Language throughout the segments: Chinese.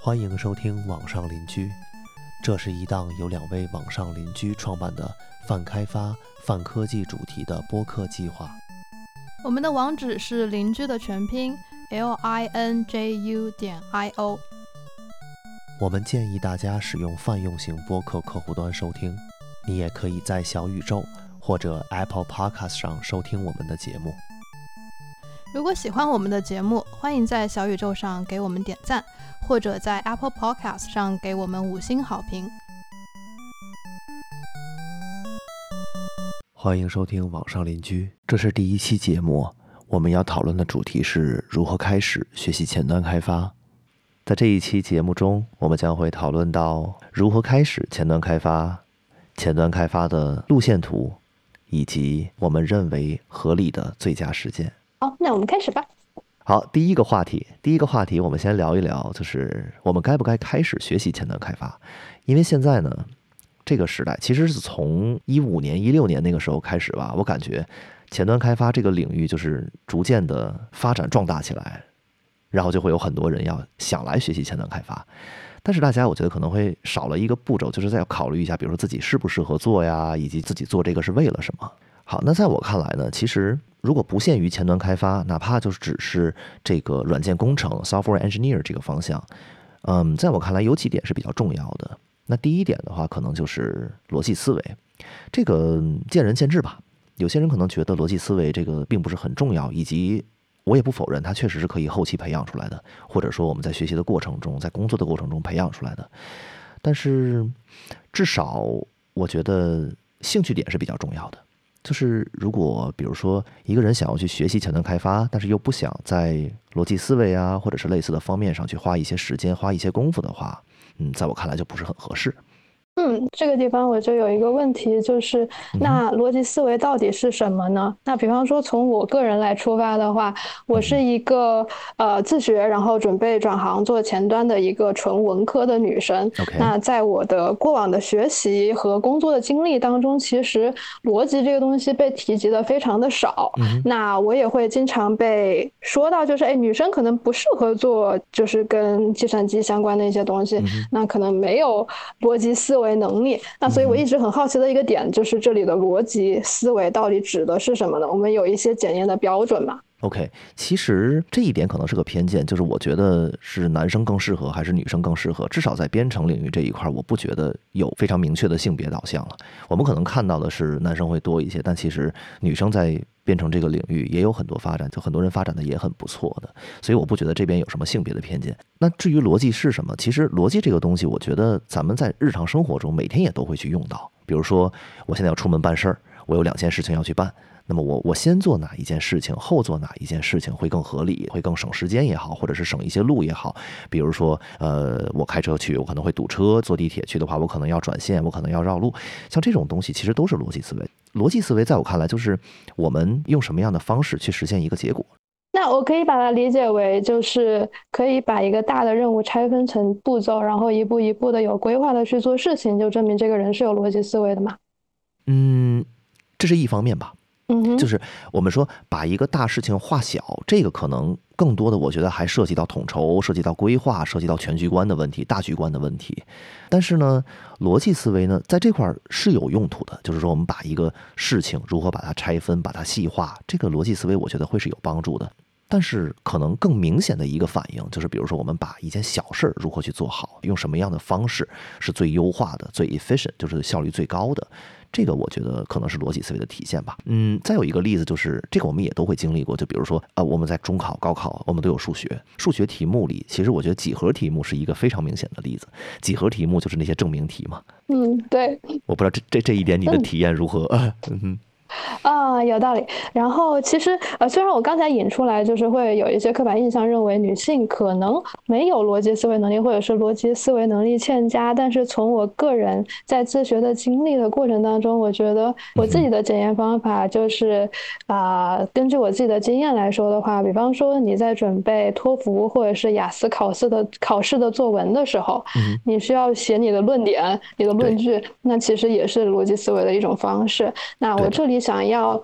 欢迎收听《网上邻居》，这是一档由两位网上邻居创办的泛开发、泛科技主题的播客计划。我们的网址是邻居的全拼 l i n j u 点 i o。我们建议大家使用泛用型播客客户端收听，你也可以在小宇宙或者 Apple Podcast 上收听我们的节目。如果喜欢我们的节目，欢迎在小宇宙上给我们点赞，或者在 Apple Podcast 上给我们五星好评。欢迎收听《网上邻居》，这是第一期节目，我们要讨论的主题是如何开始学习前端开发。在这一期节目中，我们将会讨论到如何开始前端开发、前端开发的路线图，以及我们认为合理的最佳时间。好，那我们开始吧。好，第一个话题，第一个话题，我们先聊一聊，就是我们该不该开始学习前端开发？因为现在呢，这个时代其实是从一五年、一六年那个时候开始吧，我感觉前端开发这个领域就是逐渐的发展壮大起来，然后就会有很多人要想来学习前端开发。但是大家我觉得可能会少了一个步骤，就是在考虑一下，比如说自己适不适合做呀，以及自己做这个是为了什么。好，那在我看来呢，其实如果不限于前端开发，哪怕就是只是这个软件工程 （software engineer） 这个方向，嗯，在我看来有几点是比较重要的。那第一点的话，可能就是逻辑思维，这个见仁见智吧。有些人可能觉得逻辑思维这个并不是很重要，以及我也不否认它确实是可以后期培养出来的，或者说我们在学习的过程中，在工作的过程中培养出来的。但是至少我觉得兴趣点是比较重要的。就是如果比如说一个人想要去学习前端开发，但是又不想在逻辑思维啊或者是类似的方面上去花一些时间、花一些功夫的话，嗯，在我看来就不是很合适。嗯，这个地方我就有一个问题，就是那逻辑思维到底是什么呢？那比方说从我个人来出发的话，我是一个呃自学，然后准备转行做前端的一个纯文科的女生。那在我的过往的学习和工作的经历当中，其实逻辑这个东西被提及的非常的少。那我也会经常被说到，就是哎，女生可能不适合做就是跟计算机相关的一些东西，那可能没有逻辑思维。为能力，那所以我一直很好奇的一个点就是这里的逻辑思维到底指的是什么呢？我们有一些检验的标准吗？OK，其实这一点可能是个偏见，就是我觉得是男生更适合还是女生更适合？至少在编程领域这一块，我不觉得有非常明确的性别导向了。我们可能看到的是男生会多一些，但其实女生在。编程这个领域也有很多发展，就很多人发展的也很不错的，所以我不觉得这边有什么性别的偏见。那至于逻辑是什么，其实逻辑这个东西，我觉得咱们在日常生活中每天也都会去用到。比如说，我现在要出门办事儿，我有两件事情要去办。那么我我先做哪一件事情，后做哪一件事情会更合理，会更省时间也好，或者是省一些路也好。比如说，呃，我开车去，我可能会堵车；坐地铁去的话，我可能要转线，我可能要绕路。像这种东西，其实都是逻辑思维。逻辑思维在我看来，就是我们用什么样的方式去实现一个结果。那我可以把它理解为，就是可以把一个大的任务拆分成步骤，然后一步一步的有规划的去做事情，就证明这个人是有逻辑思维的嘛？嗯，这是一方面吧。就是我们说把一个大事情化小，这个可能更多的，我觉得还涉及到统筹，涉及到规划，涉及到全局观的问题、大局观的问题。但是呢，逻辑思维呢，在这块儿是有用途的。就是说，我们把一个事情如何把它拆分、把它细化，这个逻辑思维，我觉得会是有帮助的。但是，可能更明显的一个反应就是，比如说，我们把一件小事儿如何去做好，用什么样的方式是最优化的、最 efficient，就是效率最高的。这个我觉得可能是逻辑思维的体现吧。嗯，再有一个例子就是，这个我们也都会经历过。就比如说，呃，我们在中考、高考，我们都有数学。数学题目里，其实我觉得几何题目是一个非常明显的例子。几何题目就是那些证明题嘛。嗯，对。我不知道这这这一点你的体验如何？嗯。啊，有道理。然后其实呃，虽然我刚才引出来，就是会有一些刻板印象，认为女性可能没有逻辑思维能力，或者是逻辑思维能力欠佳。但是从我个人在自学的经历的过程当中，我觉得我自己的检验方法就是啊，根据我自己的经验来说的话，比方说你在准备托福或者是雅思考试的考试的作文的时候，你需要写你的论点、你的论据，那其实也是逻辑思维的一种方式。那我这里想要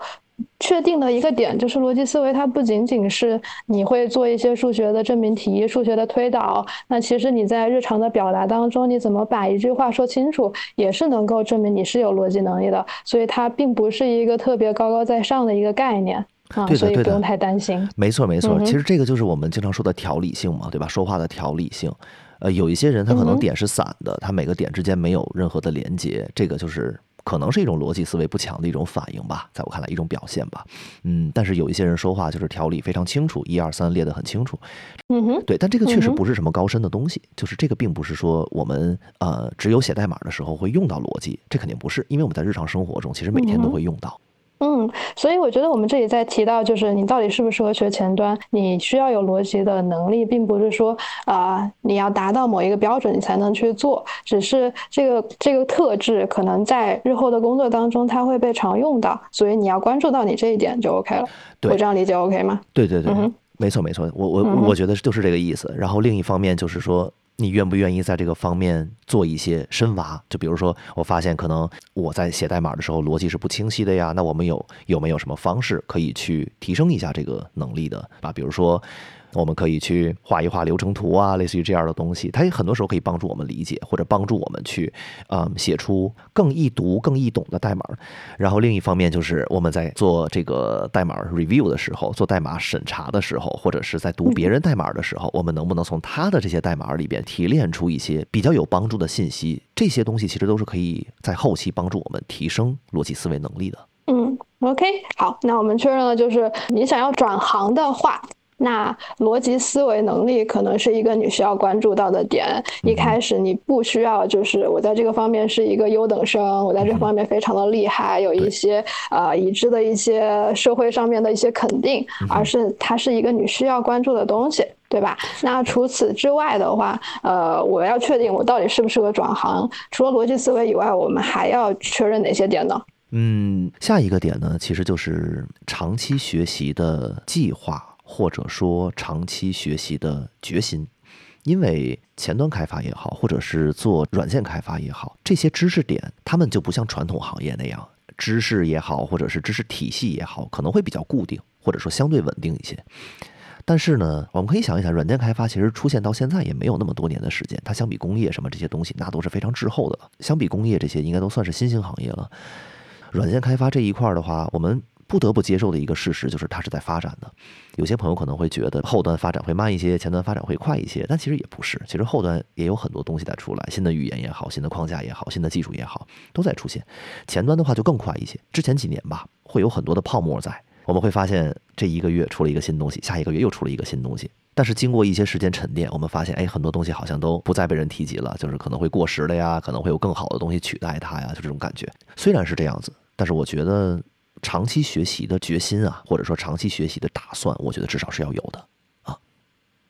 确定的一个点就是，逻辑思维它不仅仅是你会做一些数学的证明题、数学的推导，那其实你在日常的表达当中，你怎么把一句话说清楚，也是能够证明你是有逻辑能力的。所以它并不是一个特别高高在上的一个概念啊，所以不用太担心。没错，没错。其实这个就是我们经常说的条理性嘛，对吧？说话的条理性。呃，有一些人他可能点是散的，他每个点之间没有任何的连接，这个就是。可能是一种逻辑思维不强的一种反应吧，在我看来一种表现吧，嗯，但是有一些人说话就是条理非常清楚，一二三列得很清楚，嗯哼，对，但这个确实不是什么高深的东西，就是这个并不是说我们呃只有写代码的时候会用到逻辑，这肯定不是，因为我们在日常生活中其实每天都会用到。嗯，所以我觉得我们这里在提到，就是你到底适不适合学前端，你需要有逻辑的能力，并不是说啊你要达到某一个标准你才能去做，只是这个这个特质可能在日后的工作当中它会被常用到，所以你要关注到你这一点就 OK 了。我这样理解 OK 吗？对对对，没错没错，我我我觉得就是这个意思。然后另一方面就是说。你愿不愿意在这个方面做一些深挖？就比如说，我发现可能我在写代码的时候逻辑是不清晰的呀，那我们有有没有什么方式可以去提升一下这个能力的啊？比如说。我们可以去画一画流程图啊，类似于这样的东西，它很多时候可以帮助我们理解，或者帮助我们去，嗯，写出更易读、更易懂的代码。然后另一方面就是我们在做这个代码 review 的时候，做代码审查的时候，或者是在读别人代码的时候，我们能不能从他的这些代码里边提炼出一些比较有帮助的信息？这些东西其实都是可以在后期帮助我们提升逻辑思维能力的。嗯，OK，好，那我们确认了，就是你想要转行的话。那逻辑思维能力可能是一个你需要关注到的点。一开始你不需要，就是我在这个方面是一个优等生，我在这方面非常的厉害，有一些呃已知的一些社会上面的一些肯定，而是它是一个你需要关注的东西，对吧？那除此之外的话，呃，我要确定我到底适不适合转行，除了逻辑思维以外，我们还要确认哪些点呢？嗯，下一个点呢，其实就是长期学习的计划。或者说长期学习的决心，因为前端开发也好，或者是做软件开发也好，这些知识点他们就不像传统行业那样，知识也好，或者是知识体系也好，可能会比较固定，或者说相对稳定一些。但是呢，我们可以想一想，软件开发其实出现到现在也没有那么多年的时间，它相比工业什么这些东西，那都是非常滞后的。相比工业这些，应该都算是新兴行业了。软件开发这一块的话，我们。不得不接受的一个事实就是它是在发展的。有些朋友可能会觉得后端发展会慢一些，前端发展会快一些，但其实也不是。其实后端也有很多东西在出来，新的语言也好，新的框架也好，新的技术也好，都在出现。前端的话就更快一些。之前几年吧，会有很多的泡沫在。我们会发现这一个月出了一个新东西，下一个月又出了一个新东西。但是经过一些时间沉淀，我们发现，哎，很多东西好像都不再被人提及了，就是可能会过时了呀，可能会有更好的东西取代它呀，就这种感觉。虽然是这样子，但是我觉得。长期学习的决心啊，或者说长期学习的打算，我觉得至少是要有的。啊。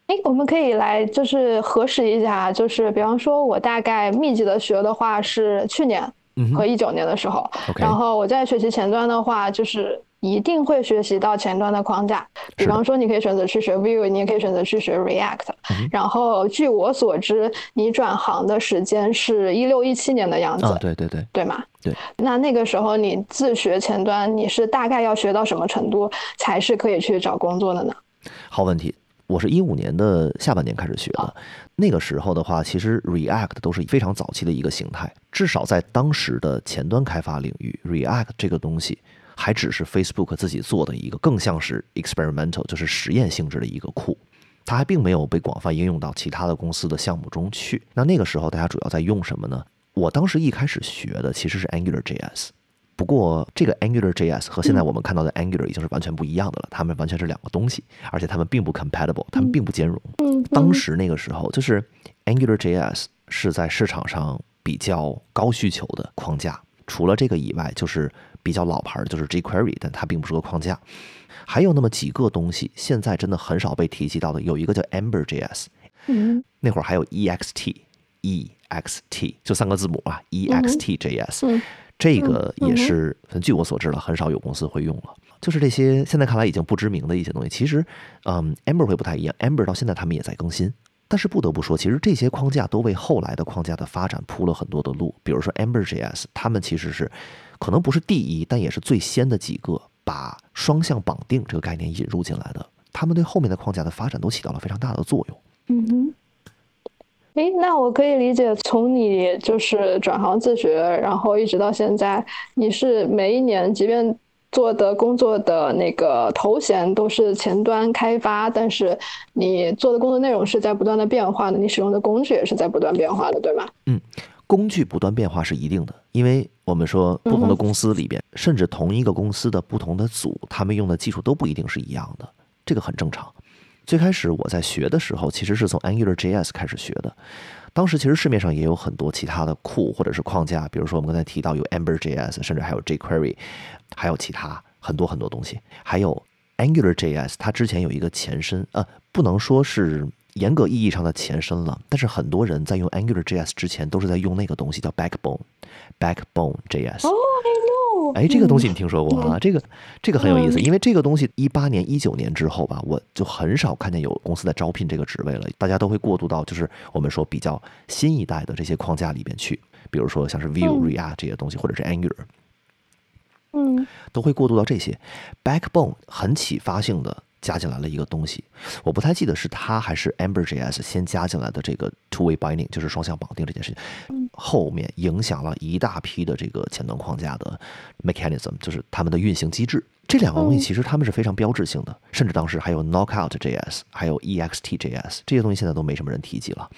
哎，我们可以来就是核实一下，就是比方说，我大概密集的学的话是去年和一九年的时候，然后我在学习前端的话，就是一定会学习到前端的框架。比方说，你可以选择去学 Vue，你也可以选择去学 React。然后据我所知，你转行的时间是一六一七年的样子。对对对，对吗？对，那那个时候你自学前端，你是大概要学到什么程度才是可以去找工作的呢？好问题，我是一五年的下半年开始学的，那个时候的话，其实 React 都是非常早期的一个形态，至少在当时的前端开发领域，React 这个东西还只是 Facebook 自己做的一个，更像是 experimental，就是实验性质的一个库，它还并没有被广泛应用到其他的公司的项目中去。那那个时候大家主要在用什么呢？我当时一开始学的其实是 Angular JS，不过这个 Angular JS 和现在我们看到的 Angular 已经是完全不一样的了，它们完全是两个东西，而且它们并不 compatible，它们并不兼容。当时那个时候，就是 Angular JS 是在市场上比较高需求的框架。除了这个以外，就是比较老牌的，就是 jQuery，但它并不是个框架。还有那么几个东西，现在真的很少被提及到的，有一个叫 Ember.js，嗯那会儿还有 ext，ext 就三个字母啊，ext.js，、嗯这个嗯也是，据我所知了，很少有公司会用了。就是这些现在看来已经不知名的一些东西，其实，嗯，Ember 会不太一样，Ember 到现在他们也在更新。但是不得不说，其实这些框架都为后来的框架的发展铺了很多的路。比如说 Ember.js，他们其实是可能不是第一，但也是最先的几个把双向绑定这个概念引入进来的。他们对后面的框架的发展都起到了非常大的作用。嗯哼。诶，那我可以理解，从你就是转行自学，然后一直到现在，你是每一年，即便做的工作的那个头衔都是前端开发，但是你做的工作内容是在不断的变化的，你使用的工具也是在不断变化的，对吗？嗯？工具不断变化是一定的，因为我们说不同的公司里边，甚至同一个公司的不同的组，他们用的技术都不一定是一样的，这个很正常。最开始我在学的时候，其实是从 AngularJS 开始学的。当时其实市面上也有很多其他的库或者是框架，比如说我们刚才提到有 Ember.js，甚至还有 jQuery，还有其他很多很多东西。还有 AngularJS，它之前有一个前身，呃，不能说是严格意义上的前身了，但是很多人在用 AngularJS 之前都是在用那个东西叫 Backbone，Backbone.js。哎，这个东西你听说过啊？嗯这个这个很有意思，嗯。因为这个东西一八年、一九年之后吧，我就很少看见有公司在招聘这个职位了，大家都会过渡到就是我们说比较新一代的这些框架里边去，比如说像是 Vue、嗯 React 这些东西，或者是 Angular，嗯。都会过渡到这些。Backbone 很启发性的加进来了一个东西，我不太记得是它还是 Ember.js 先加进来的这个 two-way binding，就是双向绑定这件事情，后面影响了一大批的这个前端框架的 mechanism，就是他们的运行机制。这两个东西嗯其实他们是非常标志性的，甚至当时还有 Knockout.js，还有 ext.js 这些东西现在都没什么人提及了。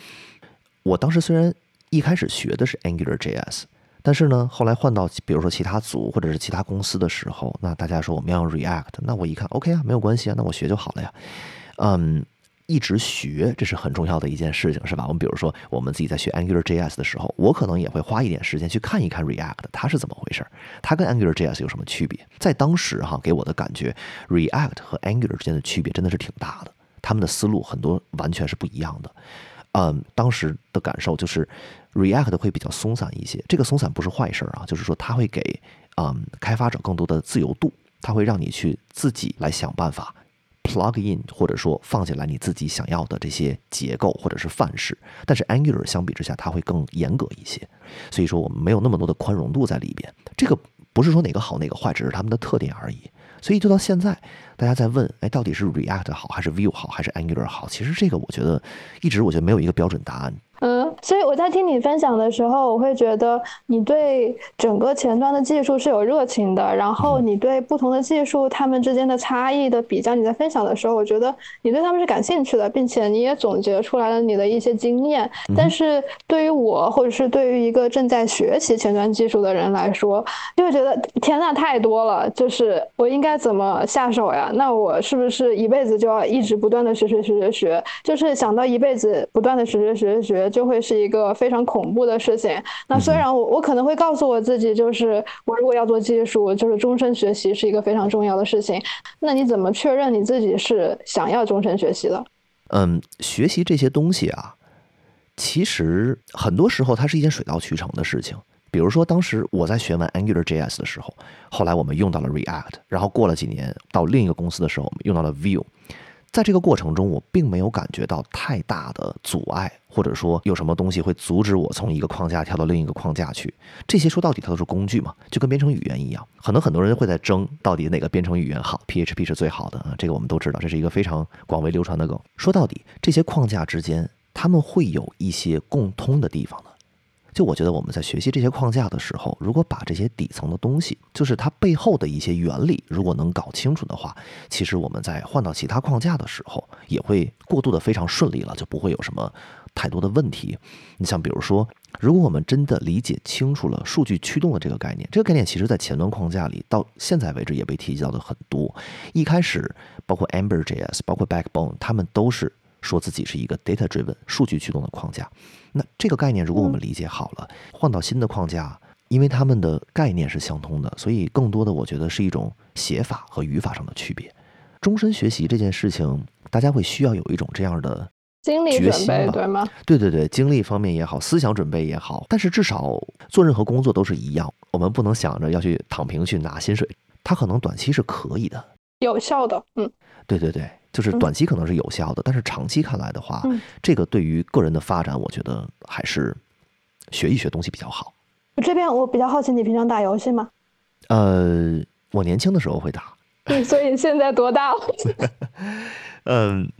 我当时虽然一开始学的是 AngularJS，但是呢，后来换到比如说其他组或者是其他公司的时候，那大家说我们要用 React，那我一看 OK 啊，没有关系啊，那我学就好了呀。嗯，一直学这是很重要的一件事情，是吧？我们比如说我们自己在学 AngularJS 的时候，我可能也会花一点时间去看一看 React 它是怎么回事，它跟 AngularJS 有什么区别？在当时哈，给我的感觉，React 和 Angular 之间的区别真的是挺大的，他们的思路很多完全是不一样的。嗯，当时的感受就是 React 会比较松散一些，这个松散不是坏事啊，就是说它会给嗯开发者更多的自由度，它会让你去自己来想办法 plug in 或者说放进来你自己想要的这些结构或者是范式。但是 Angular 相比之下，它会更严格一些，所以说我们没有那么多的宽容度在里边。这个不是说哪个好哪个坏，只是他们的特点而已。所以就到现在，大家在问，哎，到底是 React 好还是 View 好还是 Angular 好？其实这个我觉得一直我觉得没有一个标准答案。嗯，所以我在听你分享的时候，我会觉得你对整个前端的技术是有热情的，然后你对不同的技术它们之间的差异的比较，你在分享的时候，我觉得你对他们是感兴趣的，并且你也总结出来了你的一些经验。但是对于我，或者是对于一个正在学习前端技术的人来说，就会觉得天呐，太多了，就是我应该怎么下手呀？那我是不是一辈子就要一直不断的学学学学学？就是想到一辈子不断的学学学学，就会是一个非常恐怖的事情。那虽然我我可能会告诉我自己，就是我如果要做技术，就是终身学习是一个非常重要的事情。那你怎么确认你自己是想要终身学习的？嗯，学习这些东西啊，其实很多时候它是一件水到渠成的事情。比如说，当时我在学完 AngularJS 的时候，后来我们用到了 React，然后过了几年到另一个公司的时候，我们用到了 Vue。在这个过程中，我并没有感觉到太大的阻碍，或者说有什么东西会阻止我从一个框架跳到另一个框架去。这些说到底它都是工具嘛，就跟编程语言一样。可能很多人会在争到底哪个编程语言好，PHP 是最好的啊，这个我们都知道，这是一个非常广为流传的梗。说到底，这些框架之间，他们会有一些共通的地方的。就我觉得我们在学习这些框架的时候，如果把这些底层的东西，就是它背后的一些原理，如果能搞清楚的话，其实我们在换到其他框架的时候，也会过渡的非常顺利了，就不会有什么太多的问题。你像比如说，如果我们真的理解清楚了数据驱动的这个概念，这个概念其实在前端框架里到现在为止也被提及到的很多。一开始，包括 Ember.js，包括 Backbone，他们都是说自己是一个 data driven 数据驱动的框架。那这个概念，如果我们理解好了，换到新的框架，因为他们的概念是相通的，所以更多的我觉得是一种写法和语法上的区别。终身学习这件事情，大家会需要有一种这样的心理准备，对吗？对对对，精力方面也好，思想准备也好，但是至少做任何工作都是一样，我们不能想着要去躺平去拿薪水，它可能短期是可以的，有效的，嗯，对对对，就是短期可能是有效的，但是长期看来的话，这个对于个人的发展，我觉得还是学一学东西比较好。这边我比较好奇，你平常打游戏吗？呃，我年轻的时候会打。对，所以现在多大了？嗯，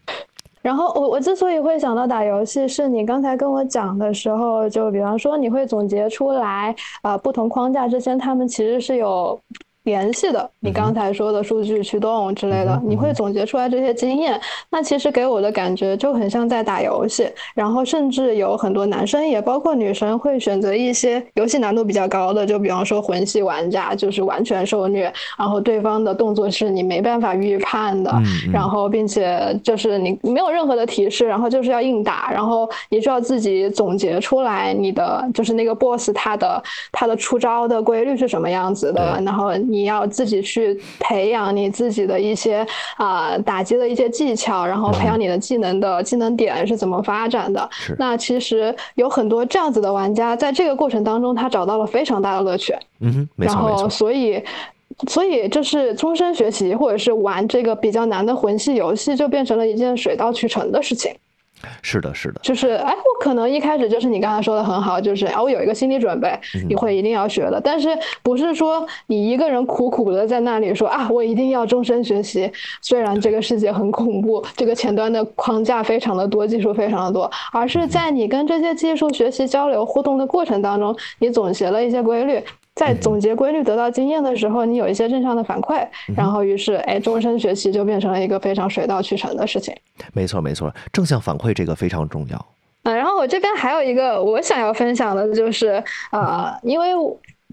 然后我我之所以会想到打游戏，是你刚才跟我讲的时候，就比方说你会总结出来啊，不同框架之间他们其实是有。联系的，你刚才说的数据驱动之类的，你会总结出来这些经验。那其实给我的感觉就很像在打游戏，然后甚至有很多男生也包括女生会选择一些游戏难度比较高的，就比方说魂系玩家就是完全受虐，然后对方的动作是你没办法预判的，然后并且就是你没有任何的提示，然后就是要硬打，然后你需要自己总结出来你的就是那个 boss 他的他的出招的规律是什么样子的，然后。你要自己去培养你自己的一些啊打击的一些技巧，然后培养你的技能的技能点是怎么发展的。那其实有很多这样子的玩家，在这个过程当中，他找到了非常大的乐趣。嗯，没错然后，所以，所以就是终身学习，或者是玩这个比较难的魂系游戏，就变成了一件水到渠成的事情。是的，是的，就是哎，我可能一开始就是你刚才说的很好，就是哎，我有一个心理准备，你会一定要学的，但是不是说你一个人苦苦的在那里说啊，我一定要终身学习，虽然这个世界很恐怖，这个前端的框架非常的多，技术非常的多，而是在你跟这些技术学习、交流、互动的过程当中，你总结了一些规律。在总结规律、得到经验的时候，你有一些正向的反馈，然后于是，哎，终身学习就变成了一个非常水到渠成的事情。没错，没错，正向反馈这个非常重要。嗯，然后我这边还有一个我想要分享的就是，呃，因为。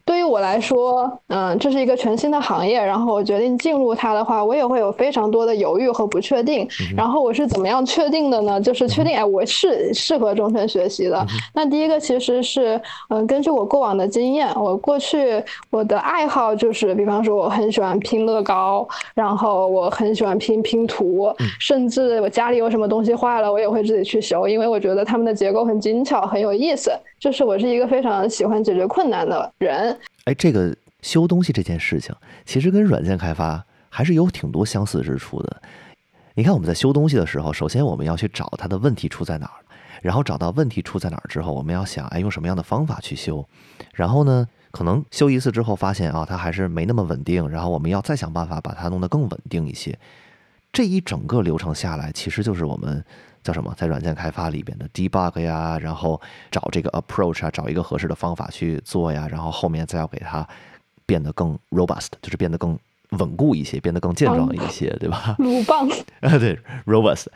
对于我来说，嗯，这是一个全新的行业，然后我决定进入它的话，我也会有非常多的犹豫和不确定。然后我是怎么样确定的呢？就是确定，哎，我是适合终身学习的。那第一个其实是，嗯，根据我过往的经验，我过去我的爱好就是，比方说我很喜欢拼乐高，然后我很喜欢拼拼图，甚至我家里有什么东西坏了，我也会自己去修，因为我觉得它们的结构很精巧，很有意思。就是我是一个非常喜欢解决困难的人。哎，这个修东西这件事情，其实跟软件开发还是有挺多相似之处的。你看，我们在修东西的时候，首先我们要去找它的问题出在哪儿，然后找到问题出在哪儿之后，我们要想，哎，用什么样的方法去修。然后呢，可能修一次之后发现啊，它还是没那么稳定，然后我们要再想办法把它弄得更稳定一些。这一整个流程下来，其实就是我们。叫什么？在软件开发里边的 debug 呀，然后找这个 approach 啊，找一个合适的方法去做呀，然后后面再要给它变得更 robust，就是变得更稳固一些，变得更健壮一些，对吧？鲁棒啊，对，robust，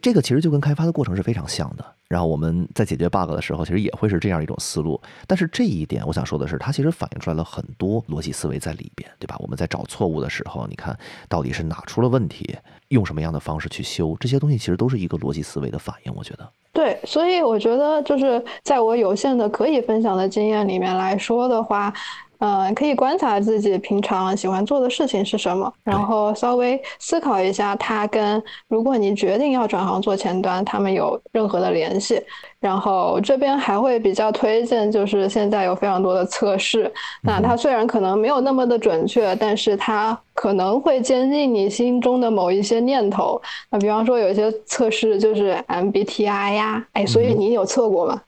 这个其实就跟开发的过程是非常像的。然后我们在解决 bug 的时候，其实也会是这样一种思路。但是这一点，我想说的是，它其实反映出来了很多逻辑思维在里边，对吧？我们在找错误的时候，你看到底是哪出了问题，用什么样的方式去修，这些东西其实都是一个逻辑思维的反应。我觉得，对，所以我觉得就是在我有限的可以分享的经验里面来说的话。嗯，可以观察自己平常喜欢做的事情是什么，然后稍微思考一下它跟如果你决定要转行做前端，他们有任何的联系。然后这边还会比较推荐，就是现在有非常多的测试，那它虽然可能没有那么的准确，但是它可能会坚定你心中的某一些念头。那比方说有一些测试就是 MBTI 呀，哎，所以你有测过吗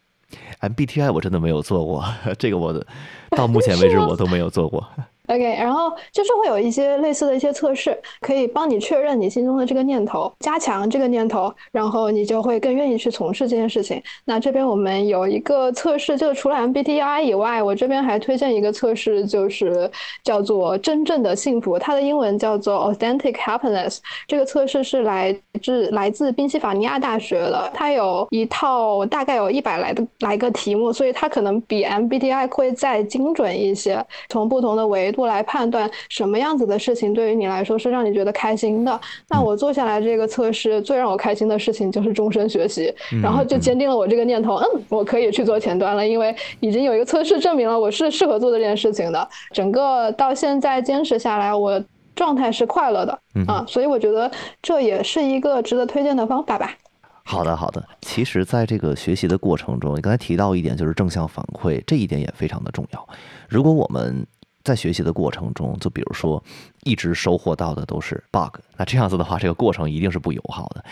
？MBTI 我真的没有做过，这个我到目前为止我都没有做过。OK，然后就是会有一些类似的一些测试，可以帮你确认你心中的这个念头，加强这个念头，然后你就会更愿意去从事这件事情。那这边我们有一个测试，就除了 MBTI 以外，我这边还推荐一个测试，就是叫做真正的幸福，它的英文叫做 Authentic Happiness。这个测试是来自来自宾夕法尼亚大学的，它有一套大概有一百来的来个题目，所以它可能比 MBTI 会再精准一些，从不同的维度。步来判断什么样子的事情对于你来说是让你觉得开心的。那我做下来这个测试，最让我开心的事情就是终身学习，然后就坚定了我这个念头，嗯，我可以去做前端了，因为已经有一个测试证明了我是适合做这件事情的。整个到现在坚持下来，我状态是快乐的啊，所以我觉得这也是一个值得推荐的方法吧。好的，好的。其实，在这个学习的过程中，你刚才提到一点，就是正向反馈，这一点也非常的重要。如果我们在学习的过程中，就比如说一直收获到的都是 bug，那这样子的话，这个过程一定是不友好的。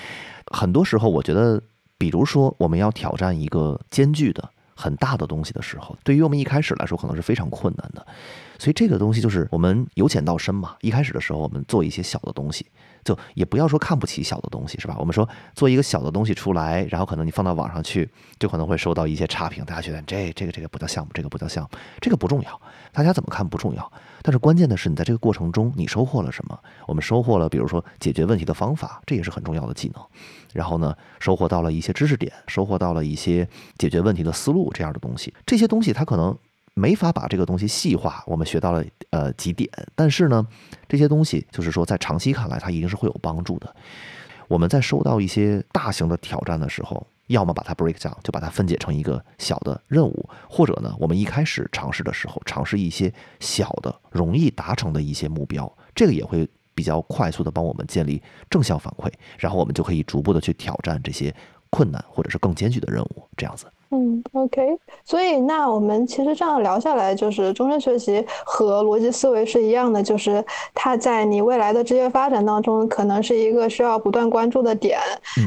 很多时候，我觉得，比如说我们要挑战一个艰巨的、很大的东西的时候，对于我们一开始来说，可能是非常困难的。所以，这个东西就是我们由浅到深嘛。一开始的时候，我们做一些小的东西。就也不要说看不起小的东西，是吧？我们说做一个小的东西出来，然后可能你放到网上去，就可能会收到一些差评。大家觉得这这个这个不叫项目，这个不叫项目，这个不重要。大家怎么看不重要，但是关键的是你在这个过程中你收获了什么？我们收获了，比如说解决问题的方法，这也是很重要的技能。然后呢，收获到了一些知识点，收获到了一些解决问题的思路这样的东西。这些东西它可能。没法把这个东西细化，我们学到了呃几点，但是呢，这些东西就是说在长期看来，它一定是会有帮助的。我们在收到一些大型的挑战的时候，要么把它 break down，就把它分解成一个小的任务，或者呢，我们一开始尝试的时候，尝试一些小的、容易达成的一些目标，这个也会比较快速的帮我们建立正向反馈，然后我们就可以逐步的去挑战这些困难或者是更艰巨的任务，这样子。嗯，OK，所以那我们其实这样聊下来，就是终身学习和逻辑思维是一样的，就是它在你未来的职业发展当中，可能是一个需要不断关注的点，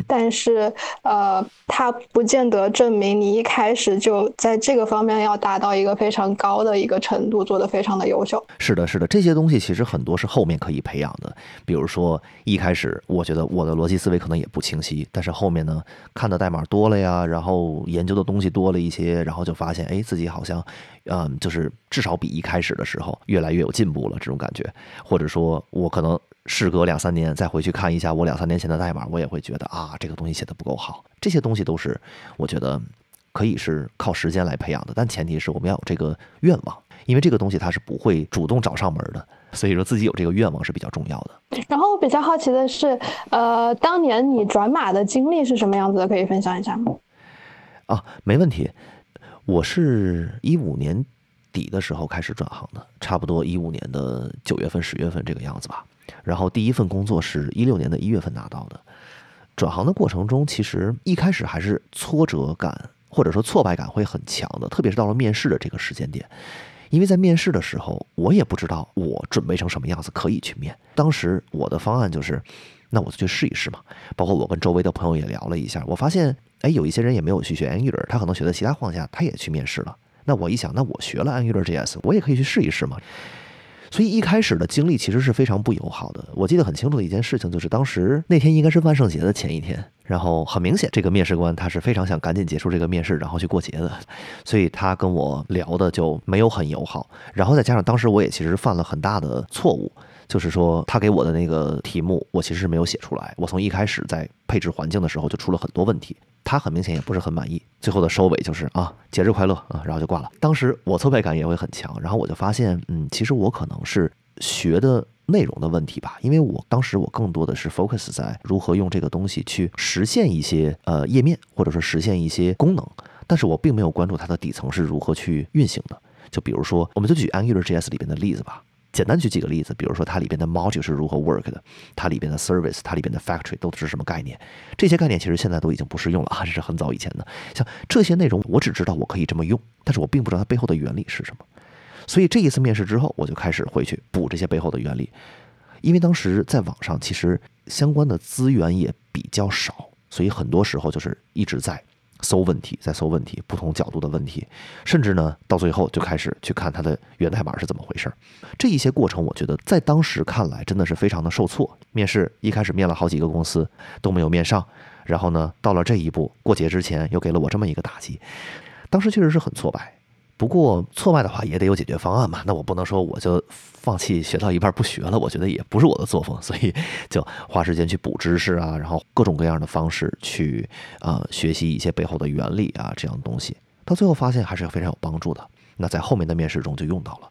但是呃，它不见得证明你一开始就在这个方面要达到一个非常高的一个程度，做得非常的优秀。是的，是的，这些东西其实很多是后面可以培养的，比如说一开始我觉得我的逻辑思维可能也不清晰，但是后面呢看的代码多了呀，然后研究的东。东西多了一些，然后就发现，哎，自己好像，嗯，就是至少比一开始的时候越来越有进步了，这种感觉。或者说我可能事隔两三年再回去看一下我两三年前的代码，我也会觉得啊，这个东西写的不够好。这些东西都是我觉得可以是靠时间来培养的，但前提是我们要有这个愿望，因为这个东西它是不会主动找上门的，所以说自己有这个愿望是比较重要的。然后我比较好奇的是，呃，当年你转码的经历是什么样子的？可以分享一下吗？啊，没问题。我是一五年底的时候开始转行的，差不多一五年的九月份、十月份这个样子吧。然后第一份工作是一六年的一月份拿到的。转行的过程中，其实一开始还是挫折感或者说挫败感会很强的，特别是到了面试的这个时间点，因为在面试的时候，我也不知道我准备成什么样子可以去面。当时我的方案就是，那我就去试一试嘛。包括我跟周围的朋友也聊了一下，我发现。哎，有一些人也没有去学 Angular，他可能学的其他框架，他也去面试了。那我一想，那我学了 Angular JS，我也可以去试一试嘛。所以一开始的经历其实是非常不友好的。我记得很清楚的一件事情，就是当时那天应该是万圣节的前一天，然后很明显这个面试官他是非常想赶紧结束这个面试，然后去过节的，所以他跟我聊的就没有很友好。然后再加上当时我也其实犯了很大的错误。就是说，他给我的那个题目，我其实是没有写出来。我从一开始在配置环境的时候就出了很多问题，他很明显也不是很满意。最后的收尾就是啊，节日快乐啊，然后就挂了。当时我挫败感也会很强，然后我就发现，嗯，其实我可能是学的内容的问题吧，因为我当时我更多的是 focus 在如何用这个东西去实现一些呃页面，或者说实现一些功能，但是我并没有关注它的底层是如何去运行的。就比如说，我们就举 AngularJS 里边的例子吧。简单举几个例子，比如说它里边的 module 是如何 work 的，它里边的 service，它里边的 factory 都是什么概念？这些概念其实现在都已经不适用了啊，这是很早以前的。像这些内容，我只知道我可以这么用，但是我并不知道它背后的原理是什么。所以这一次面试之后，我就开始回去补这些背后的原理，因为当时在网上其实相关的资源也比较少，所以很多时候就是一直在。搜问题，再搜问题，不同角度的问题，甚至呢，到最后就开始去看它的源代码是怎么回事。这一些过程，我觉得在当时看来真的是非常的受挫。面试一开始面了好几个公司都没有面上，然后呢，到了这一步，过节之前又给了我这么一个打击，当时确实是很挫败。不过挫败的话也得有解决方案嘛，那我不能说我就放弃学到一半不学了，我觉得也不是我的作风，所以就花时间去补知识啊，然后各种各样的方式去啊学习一些背后的原理啊这样的东西，到最后发现还是非常有帮助的。那在后面的面试中就用到了。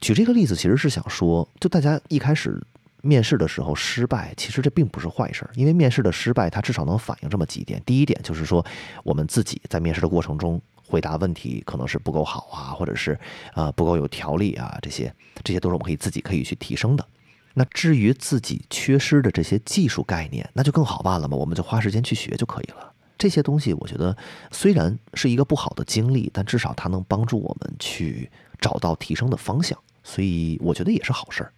举这个例子其实是想说，就大家一开始面试的时候失败，其实这并不是坏事儿，因为面试的失败，它至少能反映这么几点。第一点就是说，我们自己在面试的过程中回答问题可能是不够好啊，或者是啊不够有条理啊，这些这些都是我们可以自己可以去提升的。那至于自己缺失的这些技术概念，那就更好办了嘛，我们就花时间去学就可以了。这些东西，我觉得虽然是一个不好的经历，但至少它能帮助我们去找到提升的方向，所以我觉得也是好事儿。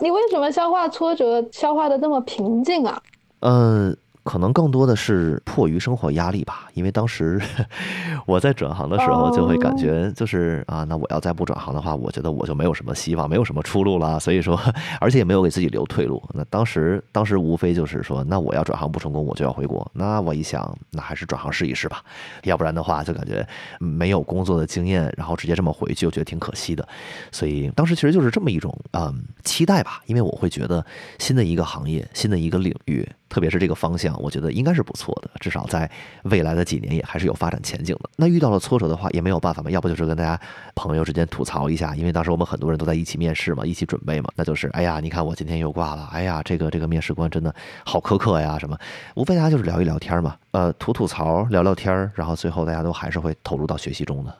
你为什么消化挫折消化的这么平静啊？嗯。可能更多的是迫于生活压力吧，因为当时 我在转行的时候就会感觉就是啊，那我要再不转行的话，我觉得我就没有什么希望，没有什么出路了。所以说，而且也没有给自己留退路。那当时，当时无非就是说，那我要转行不成功，我就要回国。那我一想，那还是转行试一试吧，要不然的话，就感觉没有工作的经验，然后直接这么回去，我觉得挺可惜的。所以当时其实就是这么一种嗯期待吧，因为我会觉得新的一个行业，新的一个领域。特别是这个方向，我觉得应该是不错的，至少在未来的几年也还是有发展前景的。那遇到了挫折的话，也没有办法嘛，要不就是跟大家朋友之间吐槽一下，因为当时我们很多人都在一起面试嘛，一起准备嘛，那就是哎呀，你看我今天又挂了，哎呀，这个这个面试官真的好苛刻呀，什么，无非大家就是聊一聊天嘛，呃，吐吐槽，聊聊天然后最后大家都还是会投入到学习中的。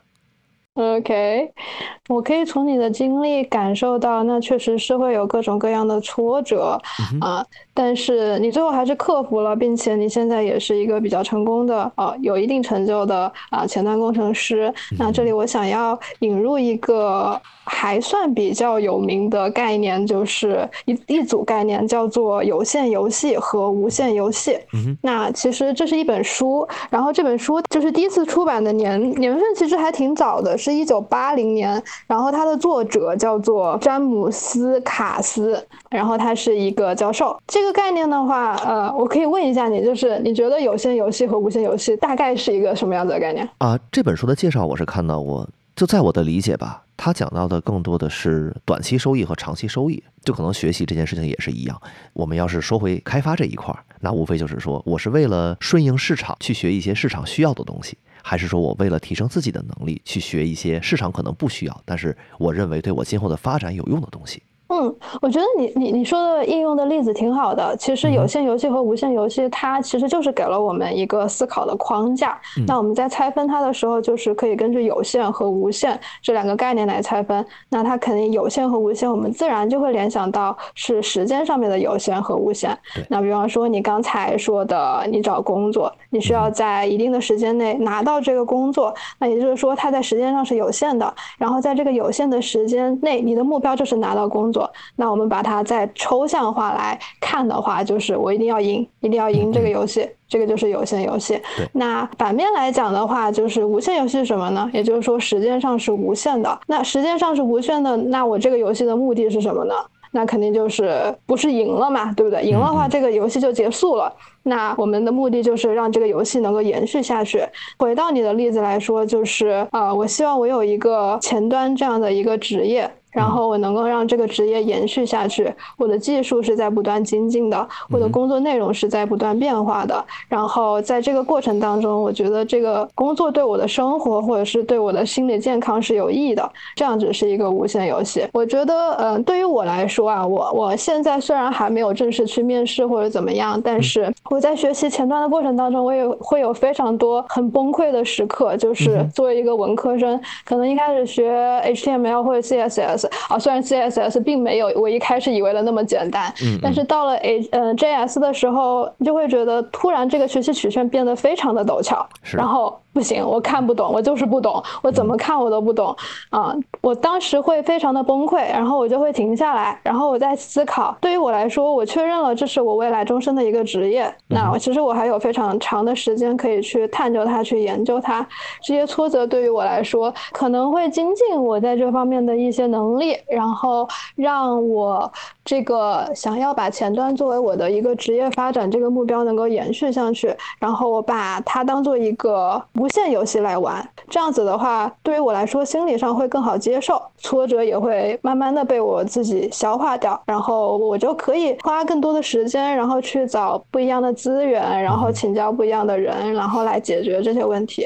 OK，我可以从你的经历感受到，那确实是会有各种各样的挫折啊。但是你最后还是克服了，并且你现在也是一个比较成功的呃，有一定成就的啊前端工程师。那这里我想要引入一个还算比较有名的概念，就是一一组概念，叫做有限游戏和无限游戏。那其实这是一本书，然后这本书就是第一次出版的年年份其实还挺早的，是一九八零年。然后它的作者叫做詹姆斯卡斯，然后他是一个教授。这个。概念的话，呃，我可以问一下你，就是你觉得有线游戏和无线游戏大概是一个什么样子的概念啊？这本书的介绍我是看到过，就在我的理解吧，他讲到的更多的是短期收益和长期收益，就可能学习这件事情也是一样。我们要是说回开发这一块儿，那无非就是说，我是为了顺应市场去学一些市场需要的东西，还是说我为了提升自己的能力去学一些市场可能不需要，但是我认为对我今后的发展有用的东西。嗯，我觉得你你你说的应用的例子挺好的。其实有限游戏和无限游戏，它其实就是给了我们一个思考的框架。那我们在拆分它的时候，就是可以根据有限和无限这两个概念来拆分。那它肯定有限和无限，我们自然就会联想到是时间上面的有限和无限。那比方说你刚才说的，你找工作，你需要在一定的时间内拿到这个工作，那也就是说它在时间上是有限的。然后在这个有限的时间内，你的目标就是拿到工作。那我们把它再抽象化来看的话，就是我一定要赢，一定要赢这个游戏，这个就是有限游戏。那反面来讲的话，就是无限游戏是什么呢？也就是说时间上是无限的。那时间上是无限的，那我这个游戏的目的是什么呢？那肯定就是不是赢了嘛，对不对？赢了话，这个游戏就结束了。那我们的目的就是让这个游戏能够延续下去。回到你的例子来说，就是呃，我希望我有一个前端这样的一个职业。然后我能够让这个职业延续下去，我的技术是在不断精进的，我的工作内容是在不断变化的。然后在这个过程当中，我觉得这个工作对我的生活或者是对我的心理健康是有益的。这样子是一个无限游戏。我觉得，嗯，对于我来说啊，我我现在虽然还没有正式去面试或者怎么样，但是我在学习前端的过程当中，我也会有非常多很崩溃的时刻。就是作为一个文科生，可能一开始学 HTML 或者 CSS。啊，虽然 CSS 并没有我一开始以为的那么简单，但是到了 A 嗯 JS 的时候，就会觉得突然这个学习曲线变得非常的陡峭，然后。不行，我看不懂，我就是不懂，我怎么看我都不懂啊！我当时会非常的崩溃，然后我就会停下来，然后我在思考。对于我来说，我确认了这是我未来终身的一个职业。那其实我还有非常长的时间可以去探究它，去研究它。这些挫折对于我来说，可能会精进我在这方面的一些能力，然后让我这个想要把前端作为我的一个职业发展这个目标能够延续下去。然后我把它当做一个。无限游戏来玩，这样子的话，对于我来说，心理上会更好接受，挫折也会慢慢的被我自己消化掉，然后我就可以花更多的时间，然后去找不一样的资源，然后请教不一样的人，然后来解决这些问题。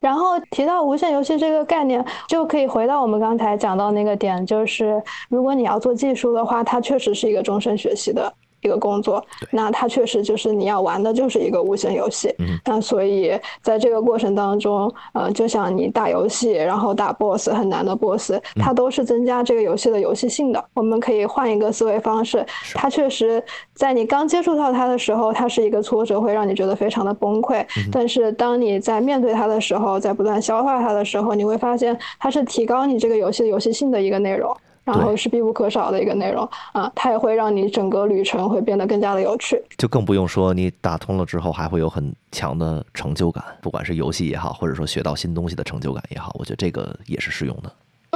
然后提到无限游戏这个概念，就可以回到我们刚才讲到那个点，就是如果你要做技术的话，它确实是一个终身学习的。一个工作，那它确实就是你要玩的就是一个无限游戏。那所以在这个过程当中，呃，就像你打游戏，然后打 BOSS 很难的 BOSS，它都是增加这个游戏的游戏性的。我们可以换一个思维方式，它确实在你刚接触到它的时候，它是一个挫折，会让你觉得非常的崩溃。但是当你在面对它的时候，在不断消化它的时候，你会发现它是提高你这个游戏的游戏性的一个内容。然后是必不可少的一个内容啊，它也会让你整个旅程会变得更加的有趣。就更不用说你打通了之后，还会有很强的成就感，不管是游戏也好，或者说学到新东西的成就感也好，我觉得这个也是适用的。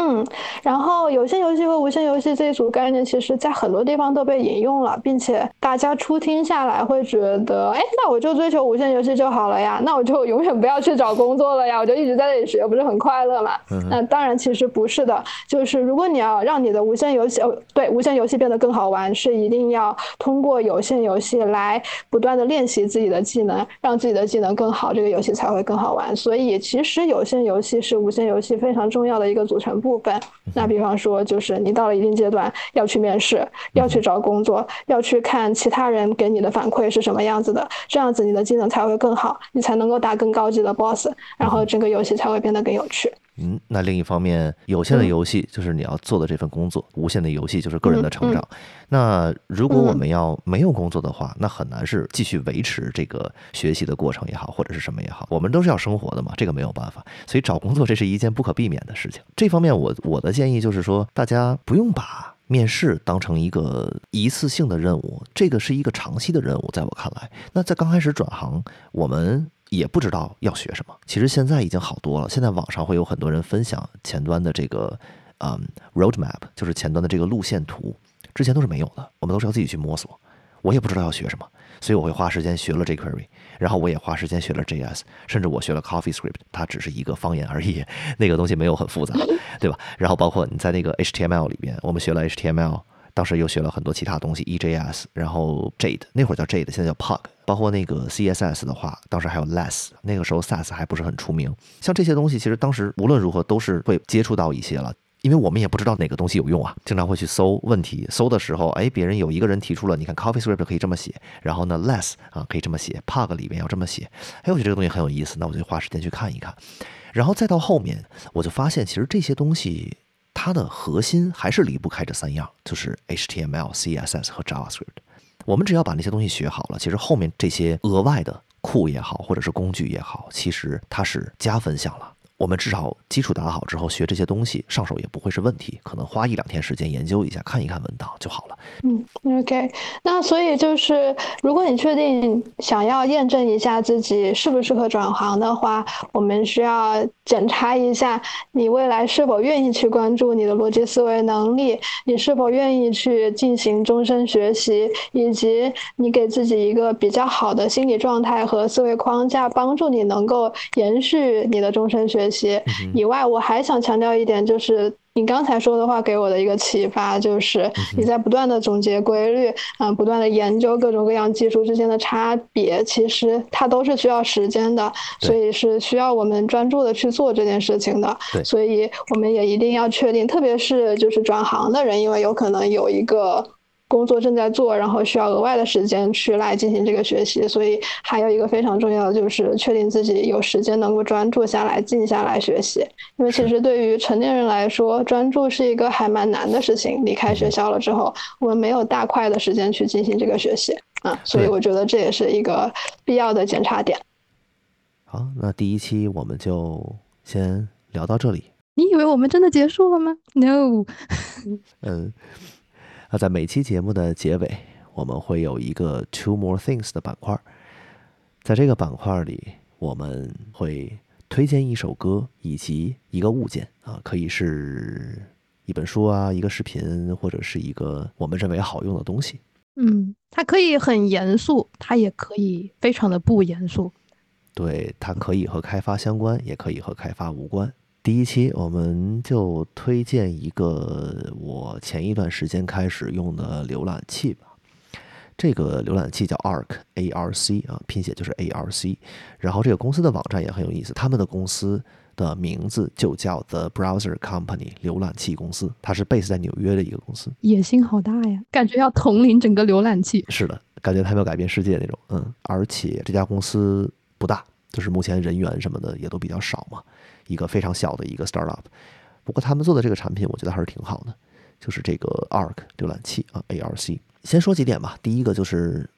嗯，然后有线游戏和无线游戏这一组概念，其实在很多地方都被引用了，并且大家初听下来会觉得，哎，那我就追求无线游戏就好了呀，那我就永远不要去找工作了呀，我就一直在这里学，不是很快乐嘛？那当然其实不是的，就是如果你要让你的无线游戏，哦，对，无线游戏变得更好玩，是一定要通过有线游戏来不断的练习自己的技能，让自己的技能更好，这个游戏才会更好玩。所以其实有线游戏是无线游戏非常重要的一个组成部。分，那比方说，就是你到了一定阶段要去面试，要去找工作，要去看其他人给你的反馈是什么样子的，这样子你的技能才会更好，你才能够打更高级的 BOSS，然后整个游戏才会变得更有趣。嗯，那另一方面，有限的游戏就是你要做的这份工作，无限的游戏就是个人的成长。那如果我们要没有工作的话，那很难是继续维持这个学习的过程也好，或者是什么也好，我们都是要生活的嘛，这个没有办法。所以找工作这是一件不可避免的事情。这方面，我我的建议就是说，大家不用把面试当成一个一次性的任务，这个是一个长期的任务。在我看来，那在刚开始转行，我们。也不知道要学什么，其实现在已经好多了。现在网上会有很多人分享前端的这个，嗯，roadmap，就是前端的这个路线图，之前都是没有的，我们都是要自己去摸索。我也不知道要学什么，所以我会花时间学了 jQuery，然后我也花时间学了 JS，甚至我学了 CoffeeScript，它只是一个方言而已，那个东西没有很复杂，对吧？然后包括你在那个 HTML 里边，我们学了 HTML。当时又学了很多其他东西，EJS，然后 Jade，那会儿叫 Jade，现在叫 Pug，包括那个 CSS 的话，当时还有 Less，那个时候 Sass 还不是很出名。像这些东西，其实当时无论如何都是会接触到一些了，因为我们也不知道哪个东西有用啊，经常会去搜问题，搜的时候，哎，别人有一个人提出了，你看 CoffeeScript 可以这么写，然后呢 Less 啊可以这么写，Pug 里面要这么写，哎，我觉得这个东西很有意思，那我就花时间去看一看，然后再到后面，我就发现其实这些东西。它的核心还是离不开这三样，就是 HTML、CSS 和 JavaScript。我们只要把那些东西学好了，其实后面这些额外的库也好，或者是工具也好，其实它是加分项了。我们至少基础打好之后，学这些东西上手也不会是问题。可能花一两天时间研究一下，看一看文档就好了。嗯，OK。那所以就是，如果你确定想要验证一下自己适不适合转行的话，我们需要检查一下你未来是否愿意去关注你的逻辑思维能力，你是否愿意去进行终身学习，以及你给自己一个比较好的心理状态和思维框架，帮助你能够延续你的终身学。些以外，我还想强调一点，就是你刚才说的话给我的一个启发，就是你在不断的总结规律，嗯，不断的研究各种各样技术之间的差别，其实它都是需要时间的，所以是需要我们专注的去做这件事情的。所以我们也一定要确定，特别是就是转行的人，因为有可能有一个。工作正在做，然后需要额外的时间去来进行这个学习，所以还有一个非常重要的就是确定自己有时间能够专注下来、静下来学习。因为其实对于成年人来说，专注是一个还蛮难的事情。离开学校了之后，我们没有大块的时间去进行这个学习啊，所以我觉得这也是一个必要的检查点。好，那第一期我们就先聊到这里。你以为我们真的结束了吗？No。嗯。那在每期节目的结尾，我们会有一个 Two More Things 的板块，在这个板块里，我们会推荐一首歌以及一个物件啊，可以是一本书啊，一个视频，或者是一个我们认为好用的东西。嗯，它可以很严肃，它也可以非常的不严肃。对，它可以和开发相关，也可以和开发无关。第一期我们就推荐一个我前一段时间开始用的浏览器吧，这个浏览器叫 Arc，A R C 啊，拼写就是 A R C。然后这个公司的网站也很有意思，他们的公司的名字就叫 The Browser Company，浏览器公司。它是 base 在纽约的一个公司。野心好大呀，感觉要统领整个浏览器。是的，感觉他们要改变世界那种。嗯，而且这家公司不大，就是目前人员什么的也都比较少嘛，一个非常小的一个 startup。不过他们做的这个产品，我觉得还是挺好的，就是这个 Arc 浏览器啊，A R C。先说几点吧。第一个就是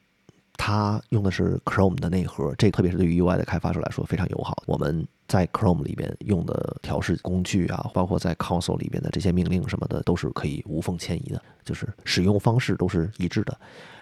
它用的是 Chrome 的内核，这特别是对于 UI 的开发者来说非常友好。我们在 Chrome 里边用的调试工具啊，包括在 Console 里边的这些命令什么的，都是可以无缝迁移的，就是使用方式都是一致的。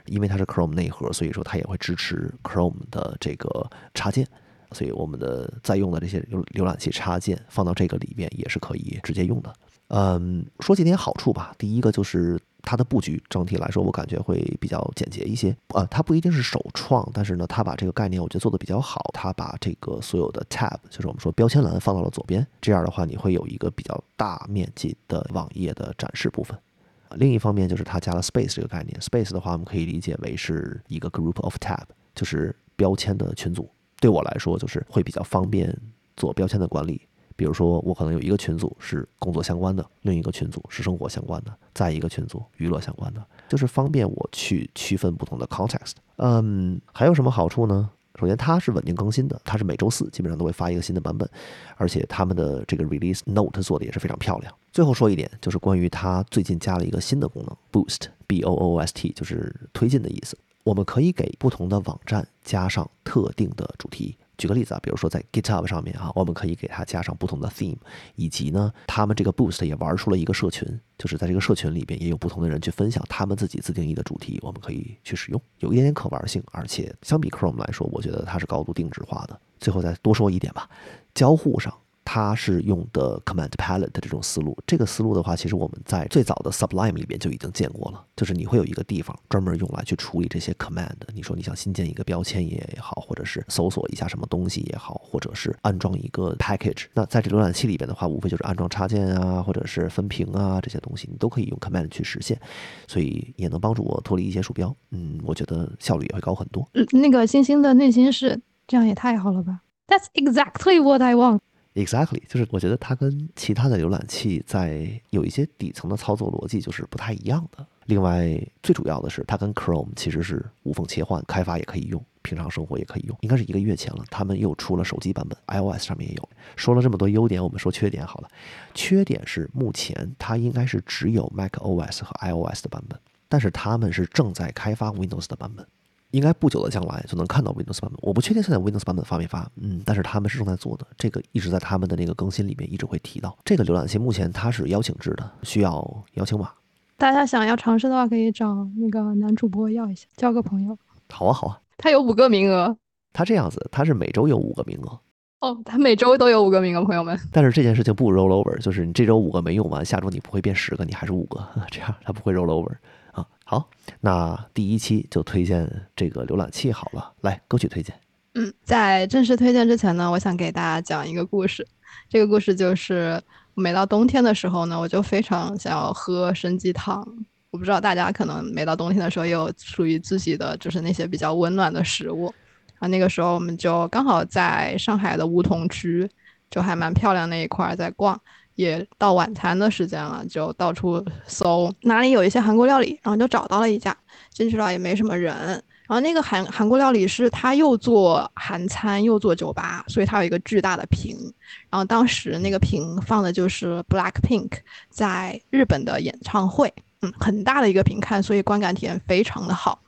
因为它是 Chrome 内核，所以说它也会支持 Chrome 的这个插件，所以我们的在用的这些浏浏览器插件放到这个里边也是可以直接用的。嗯，说几点好处吧。第一个就是它的布局整体来说，我感觉会比较简洁一些。呃，它不一定是首创，但是呢，它把这个概念我觉得做的比较好。它把这个所有的 tab，就是我们说标签栏放到了左边，这样的话你会有一个比较大面积的网页的展示部分。另一方面就是它加了 space 这个概念，space 的话我们可以理解为是一个 group of tab，就是标签的群组。对我来说就是会比较方便做标签的管理。比如说，我可能有一个群组是工作相关的，另一个群组是生活相关的，再一个群组娱乐相关的，就是方便我去区分不同的 context。嗯，还有什么好处呢？首先，它是稳定更新的，它是每周四基本上都会发一个新的版本，而且他们的这个 release note 做的也是非常漂亮。最后说一点，就是关于它最近加了一个新的功能，boost，b o o s t，就是推进的意思。我们可以给不同的网站加上特定的主题。举个例子啊，比如说在 GitHub 上面啊，我们可以给它加上不同的 theme，以及呢，他们这个 Boost 也玩出了一个社群，就是在这个社群里边也有不同的人去分享他们自己自定义的主题，我们可以去使用，有一点点可玩性，而且相比 Chrome 来说，我觉得它是高度定制化的。最后再多说一点吧，交互上。它是用的 command palette 的这种思路，这个思路的话，其实我们在最早的 Sublime 里边就已经见过了，就是你会有一个地方专门用来去处理这些 command。你说你想新建一个标签也好，或者是搜索一下什么东西也好，或者是安装一个 package，那在这浏览器里边的话，无非就是安装插件啊，或者是分屏啊这些东西，你都可以用 command 去实现，所以也能帮助我脱离一些鼠标。嗯，我觉得效率也会高很多。嗯那个星星的内心是这样，也太好了吧？That's exactly what I want. Exactly，就是我觉得它跟其他的浏览器在有一些底层的操作逻辑就是不太一样的。另外，最主要的是它跟 Chrome 其实是无缝切换，开发也可以用，平常生活也可以用。应该是一个月前了，他们又出了手机版本，iOS 上面也有。说了这么多优点，我们说缺点好了。缺点是目前它应该是只有 macOS 和 iOS 的版本，但是他们是正在开发 Windows 的版本。应该不久的将来就能看到 Windows 版本，我不确定现在 Windows 版本发没发，嗯，但是他们是正在做的，这个一直在他们的那个更新里面一直会提到。这个浏览器目前它是邀请制的，需要邀请码。大家想要尝试的话，可以找那个男主播要一下，交个朋友。好啊，好啊。他有五个名额。他这样子，他是每周有五个名额。哦，他每周都有五个名额，朋友们。但是这件事情不 roll over，就是你这周五个没用完，下周你不会变十个，你还是五个，这样他不会 roll over。好，那第一期就推荐这个浏览器好了。来，歌曲推荐。嗯，在正式推荐之前呢，我想给大家讲一个故事。这个故事就是，每到冬天的时候呢，我就非常想要喝参鸡汤。我不知道大家可能每到冬天的时候，也有属于自己的就是那些比较温暖的食物。啊，那个时候我们就刚好在上海的梧桐区，就还蛮漂亮那一块在逛。也到晚餐的时间了，就到处搜哪里有一些韩国料理，然后就找到了一家，进去了也没什么人。然后那个韩韩国料理是他又做韩餐又做酒吧，所以他有一个巨大的屏。然后当时那个屏放的就是 Black Pink 在日本的演唱会，嗯，很大的一个屏看，所以观感体验非常的好，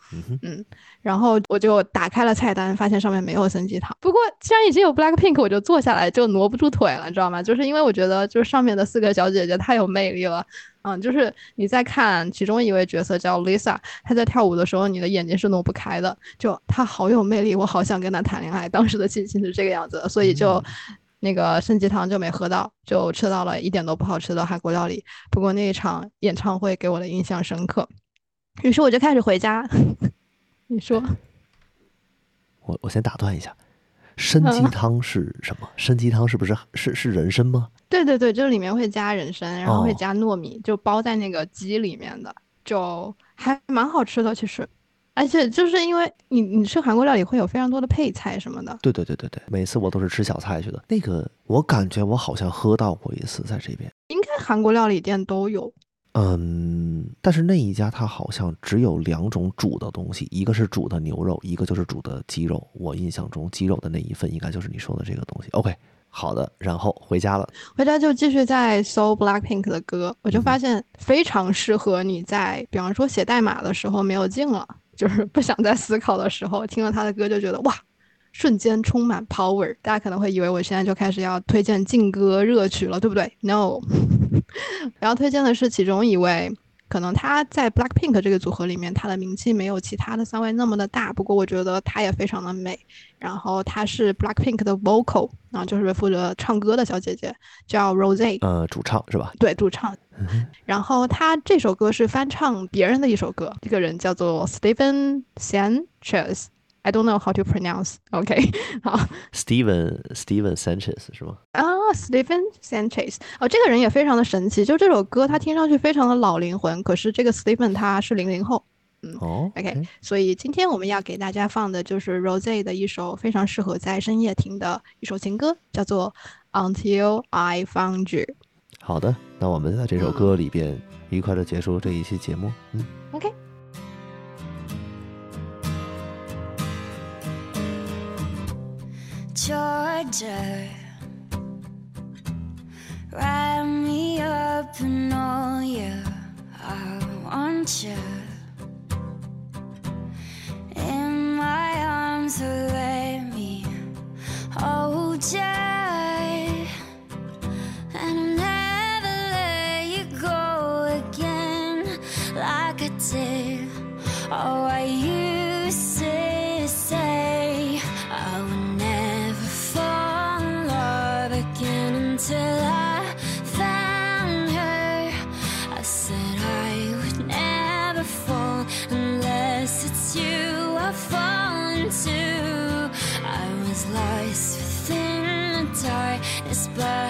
嗯。然后我就打开了菜单，发现上面没有参鸡汤。不过既然已经有 Black Pink，我就坐下来就挪不住腿了，你知道吗？就是因为我觉得，就是上面的四个小姐姐太有魅力了。嗯，就是你在看其中一位角色叫 Lisa，她在跳舞的时候，你的眼睛是挪不开的。就她好有魅力，我好想跟她谈恋爱。当时的心情是这个样子，所以就那个参鸡汤就没喝到，就吃到了一点都不好吃的韩国料理。不过那一场演唱会给我的印象深刻，于是我就开始回家。你说，我我先打断一下，参鸡汤是什么？参鸡汤是不是是是人参吗？对对对，就是里面会加人参，然后会加糯米，就包在那个鸡里面的，就还蛮好吃的。其实，而且就是因为你你吃韩国料理会有非常多的配菜什么的，对对对对对，每次我都是吃小菜去的。那个我感觉我好像喝到过一次，在这边。应该韩国料理店都有。嗯，但是那一家它好像只有两种煮的东西，一个是煮的牛肉，一个就是煮的鸡肉。我印象中鸡肉的那一份应该就是你说的这个东西。OK，好的，然后回家了，回家就继续在搜 Blackpink 的歌，我就发现非常适合你在，比方说写代码的时候没有劲了，就是不想再思考的时候，听了他的歌就觉得哇。瞬间充满 power，大家可能会以为我现在就开始要推荐劲歌热曲了，对不对？No，我要推荐的是其中一位，可能他在 Blackpink 这个组合里面，他的名气没有其他的三位那么的大，不过我觉得他也非常的美。然后他是 Blackpink 的 vocal，然后就是负责唱歌的小姐姐，叫 Rose，呃，主唱是吧？对，主唱。然后他这首歌是翻唱别人的一首歌，这个人叫做 Stephen Sanchez。I don't know how to pronounce. OK，好，Steven Steven Sanchez 是吗？啊，Steven Sanchez。哦，这个人也非常的神奇。就这首歌，他听上去非常的老灵魂，可是这个 Steven 他是零零后。嗯，哦，OK。所以今天我们要给大家放的就是 Rose 的一首非常适合在深夜听的一首情歌，叫做 Until I Found You。好的，那我们在这首歌里边愉快的结束这一期节目。嗯，OK。Georgia. Wrap me up in all you, I want you. In my arms, so let me hold you. And I'll never let you go again like I did. Oh, fly.